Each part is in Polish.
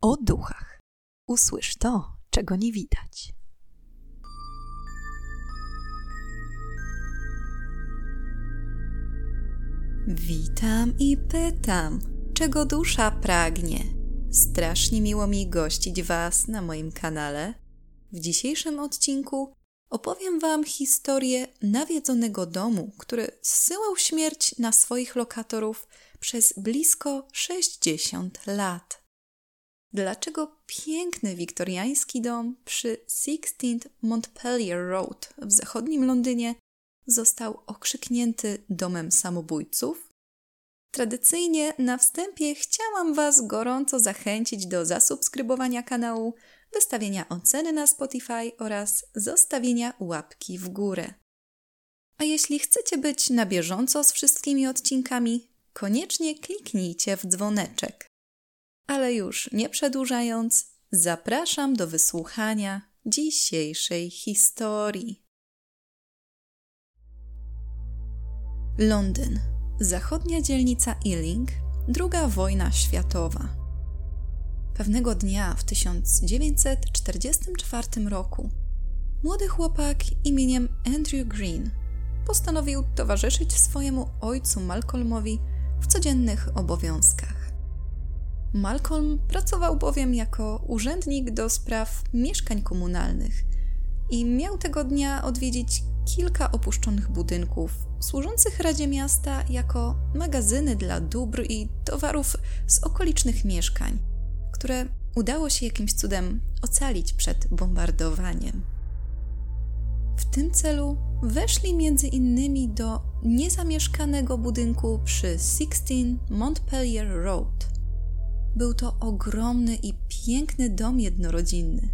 o duchach. Usłysz to, czego nie widać. Witam i pytam, czego dusza pragnie. Strasznie miło mi gościć Was na moim kanale. W dzisiejszym odcinku opowiem Wam historię nawiedzonego domu, który zsyłał śmierć na swoich lokatorów przez blisko 60 lat. Dlaczego piękny wiktoriański dom przy 16 Montpellier Road w zachodnim Londynie został okrzyknięty domem samobójców? Tradycyjnie na wstępie chciałam Was gorąco zachęcić do zasubskrybowania kanału, wystawienia oceny na Spotify oraz zostawienia łapki w górę. A jeśli chcecie być na bieżąco z wszystkimi odcinkami, koniecznie kliknijcie w dzwoneczek. Ale już nie przedłużając, zapraszam do wysłuchania dzisiejszej historii. Londyn, zachodnia dzielnica Ealing, II wojna światowa. Pewnego dnia w 1944 roku młody chłopak imieniem Andrew Green postanowił towarzyszyć swojemu ojcu Malcolmowi w codziennych obowiązkach. Malcolm pracował bowiem jako urzędnik do spraw mieszkań komunalnych i miał tego dnia odwiedzić kilka opuszczonych budynków, służących Radzie Miasta jako magazyny dla dóbr i towarów z okolicznych mieszkań, które udało się jakimś cudem ocalić przed bombardowaniem. W tym celu weszli między innymi do niezamieszkanego budynku przy 16 Montpellier Road. Był to ogromny i piękny dom jednorodzinny,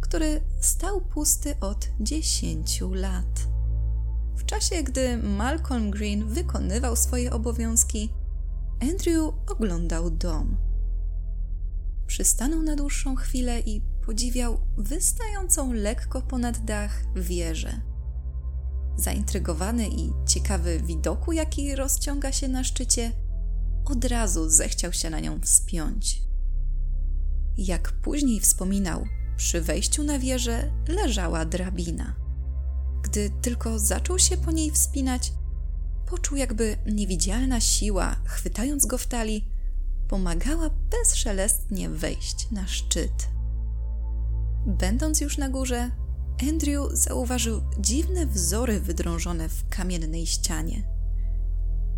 który stał pusty od 10 lat. W czasie, gdy Malcolm Green wykonywał swoje obowiązki, Andrew oglądał dom. Przystanął na dłuższą chwilę i podziwiał wystającą lekko ponad dach wieżę. Zaintrygowany i ciekawy widoku, jaki rozciąga się na szczycie, od razu zechciał się na nią wspiąć. Jak później wspominał, przy wejściu na wieżę leżała drabina. Gdy tylko zaczął się po niej wspinać, poczuł jakby niewidzialna siła, chwytając go w talii, pomagała bezszelestnie wejść na szczyt. Będąc już na górze, Andrew zauważył dziwne wzory wydrążone w kamiennej ścianie.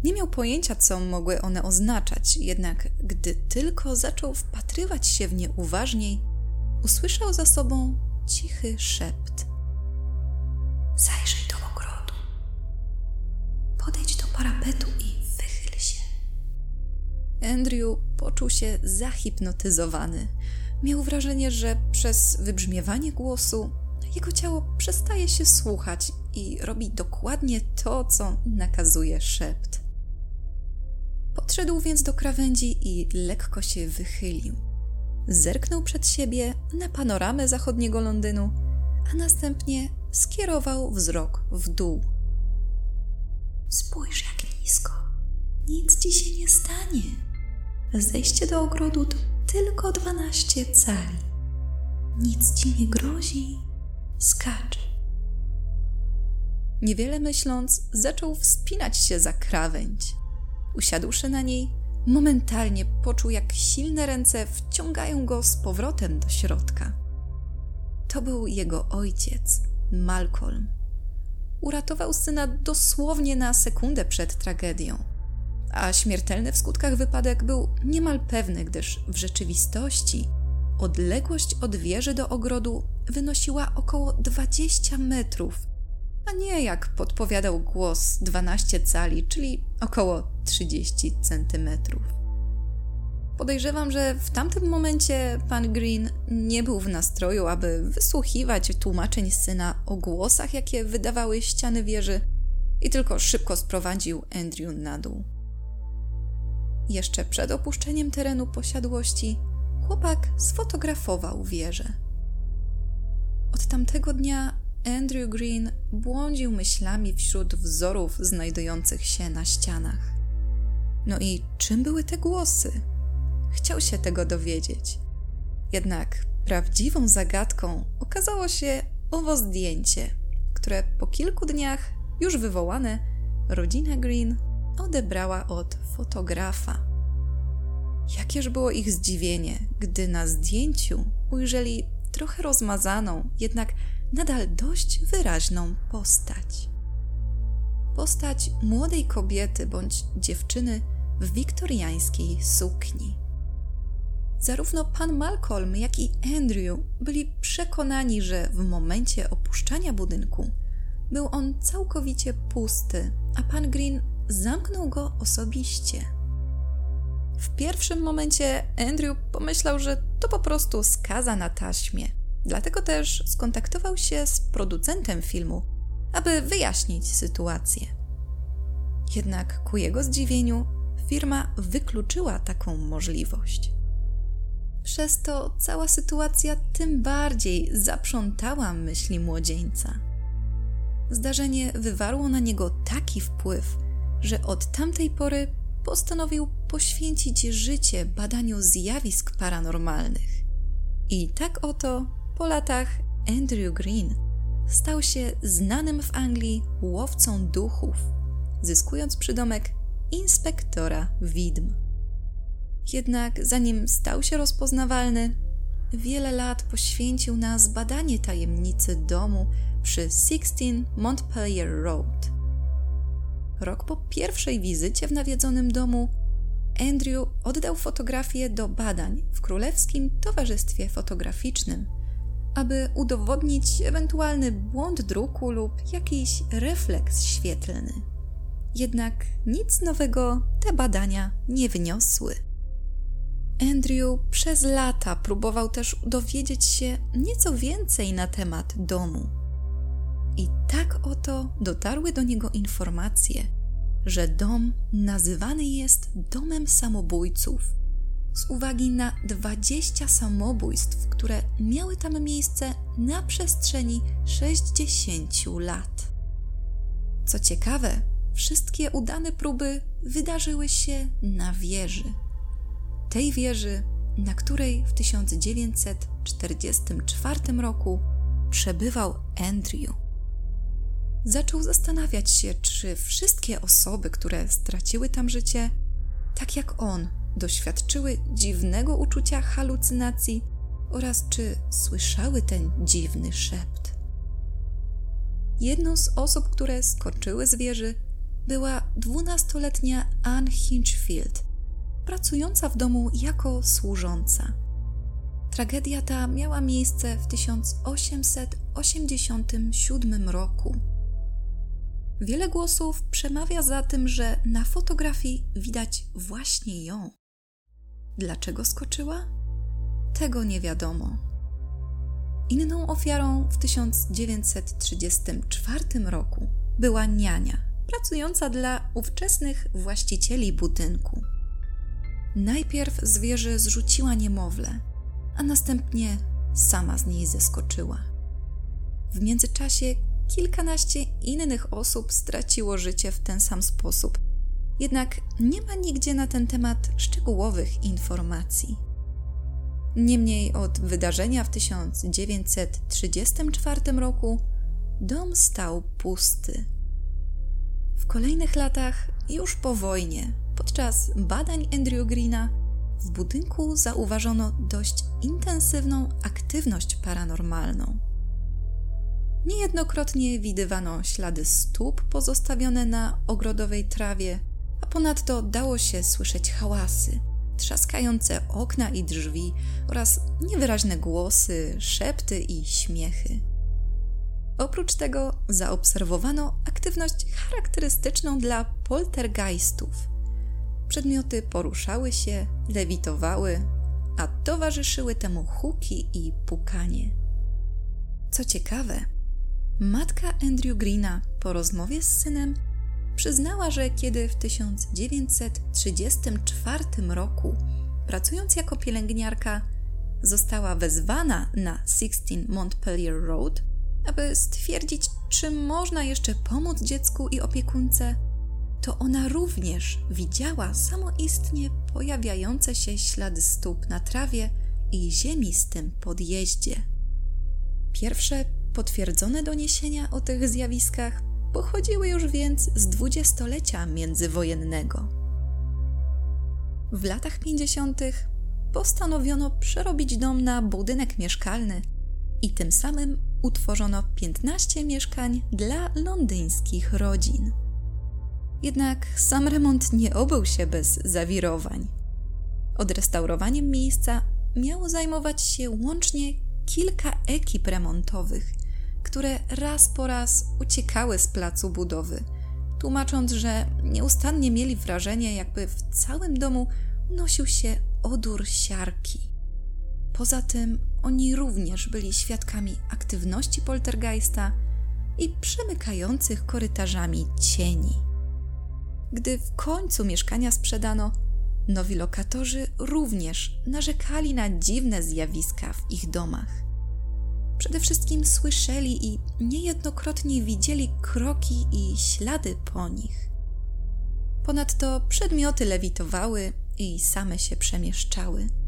Nie miał pojęcia, co mogły one oznaczać, jednak gdy tylko zaczął wpatrywać się w nie uważniej, usłyszał za sobą cichy szept. Zajrzyj do ogrodu. Podejdź do parapetu i wychyl się. Andrew poczuł się zahipnotyzowany. Miał wrażenie, że przez wybrzmiewanie głosu jego ciało przestaje się słuchać i robi dokładnie to, co nakazuje szept. Podszedł więc do krawędzi i lekko się wychylił. Zerknął przed siebie na panoramę zachodniego Londynu, a następnie skierował wzrok w dół. Spójrz, jak nisko. Nic ci się nie stanie. Zejście do ogrodu to tylko dwanaście cali. Nic ci nie grozi. Skacz. Niewiele myśląc, zaczął wspinać się za krawędź. Usiadłszy na niej, momentalnie poczuł, jak silne ręce wciągają go z powrotem do środka. To był jego ojciec, Malcolm. Uratował syna dosłownie na sekundę przed tragedią, a śmiertelny w skutkach wypadek był niemal pewny, gdyż w rzeczywistości odległość od wieży do ogrodu wynosiła około 20 metrów a nie jak podpowiadał głos 12 cali, czyli około 30 centymetrów. Podejrzewam, że w tamtym momencie pan Green nie był w nastroju, aby wysłuchiwać tłumaczeń syna o głosach, jakie wydawały ściany wieży, i tylko szybko sprowadził Andrew na dół. Jeszcze przed opuszczeniem terenu posiadłości chłopak sfotografował wieżę. Od tamtego dnia Andrew Green błądził myślami wśród wzorów znajdujących się na ścianach. No i czym były te głosy? Chciał się tego dowiedzieć. Jednak prawdziwą zagadką okazało się owo zdjęcie, które po kilku dniach, już wywołane, rodzina Green odebrała od fotografa. Jakież było ich zdziwienie, gdy na zdjęciu ujrzeli trochę rozmazaną, jednak nadal dość wyraźną postać. Postać młodej kobiety bądź dziewczyny w wiktoriańskiej sukni. Zarówno pan Malcolm, jak i Andrew byli przekonani, że w momencie opuszczania budynku był on całkowicie pusty, a pan Green zamknął go osobiście. W pierwszym momencie Andrew pomyślał, że to po prostu skaza na taśmie. Dlatego też skontaktował się z producentem filmu, aby wyjaśnić sytuację. Jednak ku jego zdziwieniu firma wykluczyła taką możliwość. Przez to cała sytuacja tym bardziej zaprzątała myśli młodzieńca. Zdarzenie wywarło na niego taki wpływ, że od tamtej pory postanowił poświęcić życie badaniu zjawisk paranormalnych. I tak oto po latach Andrew Green stał się znanym w Anglii łowcą duchów, zyskując przydomek inspektora widm. Jednak zanim stał się rozpoznawalny, wiele lat poświęcił na zbadanie tajemnicy domu przy 16 Montpellier Road. Rok po pierwszej wizycie w nawiedzonym domu, Andrew oddał fotografię do badań w Królewskim Towarzystwie Fotograficznym, aby udowodnić ewentualny błąd druku lub jakiś refleks świetlny. Jednak nic nowego te badania nie wniosły. Andrew przez lata próbował też dowiedzieć się nieco więcej na temat domu. I tak oto dotarły do niego informacje, że dom nazywany jest domem samobójców z uwagi na 20 samobójstw, które miały tam miejsce na przestrzeni 60 lat. Co ciekawe, wszystkie udane próby wydarzyły się na wieży tej wieży, na której w 1944 roku przebywał Andrew. Zaczął zastanawiać się, czy wszystkie osoby, które straciły tam życie, tak jak on, doświadczyły dziwnego uczucia halucynacji oraz czy słyszały ten dziwny szept. Jedną z osób, które skoczyły z wieży, była dwunastoletnia Anne Hinchfield, pracująca w domu jako służąca. Tragedia ta miała miejsce w 1887 roku. Wiele głosów przemawia za tym, że na fotografii widać właśnie ją. Dlaczego skoczyła? Tego nie wiadomo. Inną ofiarą w 1934 roku była niania, pracująca dla ówczesnych właścicieli budynku. Najpierw zwierzę zrzuciła niemowlę, a następnie sama z niej zeskoczyła. W międzyczasie kilkanaście innych osób straciło życie w ten sam sposób, jednak nie ma nigdzie na ten temat szczegółowych informacji. Niemniej od wydarzenia w 1934 roku dom stał pusty. W kolejnych latach, już po wojnie, Podczas badań Andrew Greena w budynku zauważono dość intensywną aktywność paranormalną. Niejednokrotnie widywano ślady stóp pozostawione na ogrodowej trawie, a ponadto dało się słyszeć hałasy, trzaskające okna i drzwi oraz niewyraźne głosy, szepty i śmiechy. Oprócz tego zaobserwowano aktywność charakterystyczną dla poltergeistów, Przedmioty poruszały się, lewitowały, a towarzyszyły temu huki i pukanie. Co ciekawe, matka Andrew Greena po rozmowie z synem przyznała, że kiedy w 1934 roku, pracując jako pielęgniarka, została wezwana na 16 Montpellier Road, aby stwierdzić, czy można jeszcze pomóc dziecku i opiekunce, to ona również widziała samoistnie pojawiające się ślady stóp na trawie i ziemistym podjeździe. Pierwsze potwierdzone doniesienia o tych zjawiskach pochodziły już więc z dwudziestolecia międzywojennego. W latach pięćdziesiątych postanowiono przerobić dom na budynek mieszkalny i tym samym utworzono 15 mieszkań dla londyńskich rodzin. Jednak sam remont nie obył się bez zawirowań. Odrestaurowaniem miejsca miało zajmować się łącznie kilka ekip remontowych, które raz po raz uciekały z placu budowy, tłumacząc, że nieustannie mieli wrażenie, jakby w całym domu unosił się odór siarki. Poza tym oni również byli świadkami aktywności poltergeista i przemykających korytarzami cieni. Gdy w końcu mieszkania sprzedano, nowi lokatorzy również narzekali na dziwne zjawiska w ich domach. Przede wszystkim słyszeli i niejednokrotnie widzieli kroki i ślady po nich. Ponadto przedmioty lewitowały i same się przemieszczały.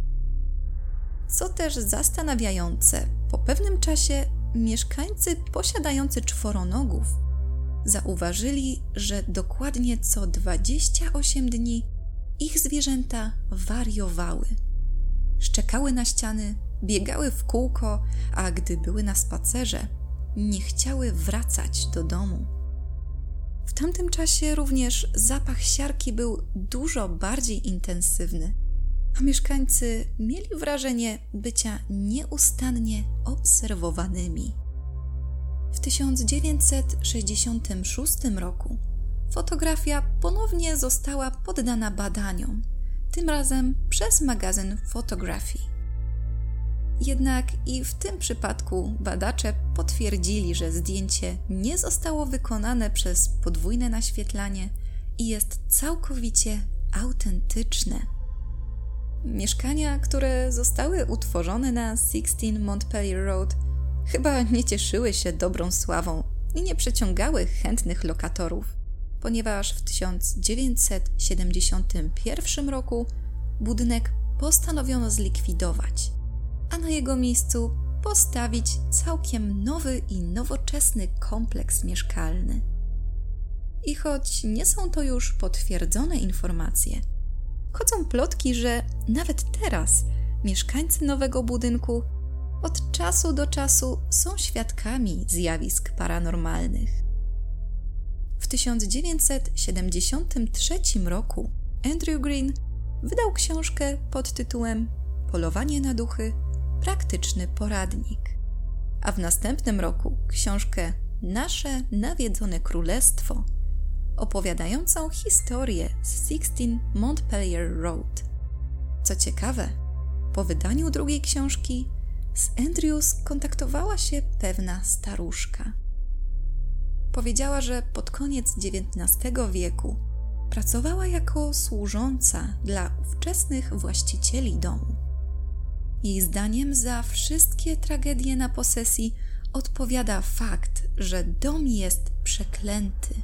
Co też zastanawiające, po pewnym czasie mieszkańcy posiadający czworonogów zauważyli, że dokładnie co 28 dni ich zwierzęta wariowały. Szczekały na ściany, biegały w kółko, a gdy były na spacerze, nie chciały wracać do domu. W tamtym czasie również zapach siarki był dużo bardziej intensywny, a mieszkańcy mieli wrażenie bycia nieustannie obserwowanymi. W 1966 roku fotografia ponownie została poddana badaniom, tym razem przez magazyn Photography. Jednak i w tym przypadku badacze potwierdzili, że zdjęcie nie zostało wykonane przez podwójne naświetlanie i jest całkowicie autentyczne. Mieszkania, które zostały utworzone na 16 Montpellier Road, chyba nie cieszyły się dobrą sławą i nie przyciągały chętnych lokatorów, ponieważ w 1971 roku budynek postanowiono zlikwidować a na jego miejscu postawić całkiem nowy i nowoczesny kompleks mieszkalny. I choć nie są to już potwierdzone informacje, chodzą plotki, że nawet teraz mieszkańcy nowego budynku od czasu do czasu są świadkami zjawisk paranormalnych. W 1973 roku Andrew Green wydał książkę pod tytułem Polowanie na duchy praktyczny poradnik. A w następnym roku książkę Nasze nawiedzone królestwo, opowiadającą historię z 16 Montpellier Road. Co ciekawe, po wydaniu drugiej książki z Andrews kontaktowała się pewna staruszka. Powiedziała, że pod koniec XIX wieku pracowała jako służąca dla ówczesnych właścicieli domu. Jej zdaniem za wszystkie tragedie na posesji odpowiada fakt, że dom jest przeklęty.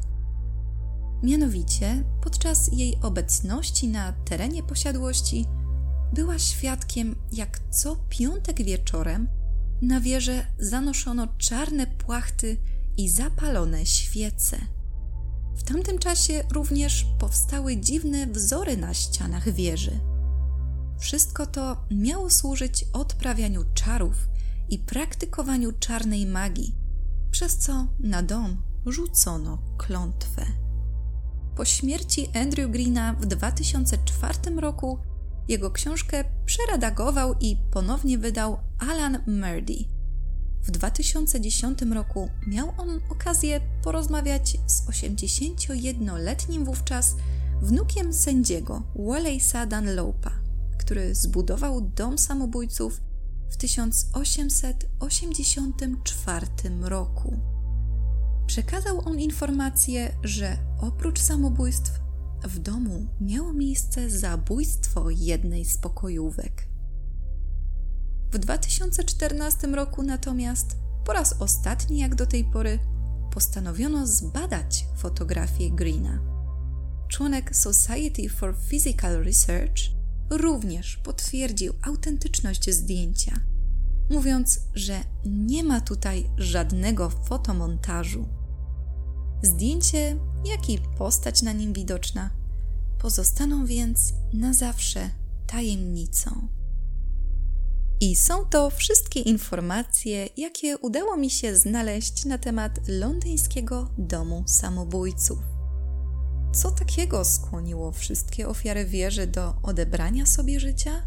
Mianowicie, podczas jej obecności na terenie posiadłości, była świadkiem, jak co piątek wieczorem na wieżę zanoszono czarne płachty i zapalone świece. W tamtym czasie również powstały dziwne wzory na ścianach wieży. Wszystko to miało służyć odprawianiu czarów i praktykowaniu czarnej magii, przez co na dom rzucono klątwę. Po śmierci Andrew Greena w 2004 roku jego książkę przeredagował i ponownie wydał Alan Murdy. W 2010 roku miał on okazję porozmawiać z 81-letnim wówczas wnukiem sędziego Wallace'a Dunlopa który zbudował dom samobójców w 1884 roku. Przekazał on informację, że oprócz samobójstw w domu miało miejsce zabójstwo jednej z pokojówek. W 2014 roku natomiast, po raz ostatni jak do tej pory, postanowiono zbadać fotografię Greena. Członek Society for Physical Research również potwierdził autentyczność zdjęcia, mówiąc, że nie ma tutaj żadnego fotomontażu. Zdjęcie, jak i postać na nim widoczna, pozostaną więc na zawsze tajemnicą. I są to wszystkie informacje, jakie udało mi się znaleźć na temat londyńskiego domu samobójców. Co takiego skłoniło wszystkie ofiary wieży do odebrania sobie życia?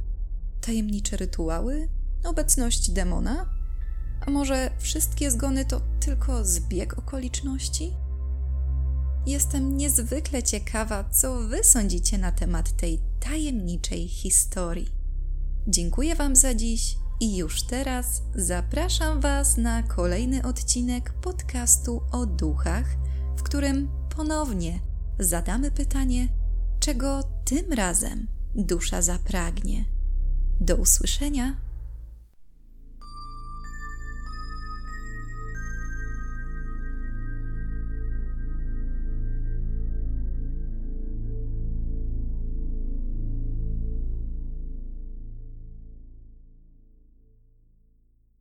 Tajemnicze rytuały? Obecność demona? A może wszystkie zgony to tylko zbieg okoliczności? Jestem niezwykle ciekawa, co Wy sądzicie na temat tej tajemniczej historii. Dziękuję Wam za dziś i już teraz zapraszam Was na kolejny odcinek podcastu o duchach, w którym ponownie zadamy pytanie, czego tym razem dusza zapragnie. Do usłyszenia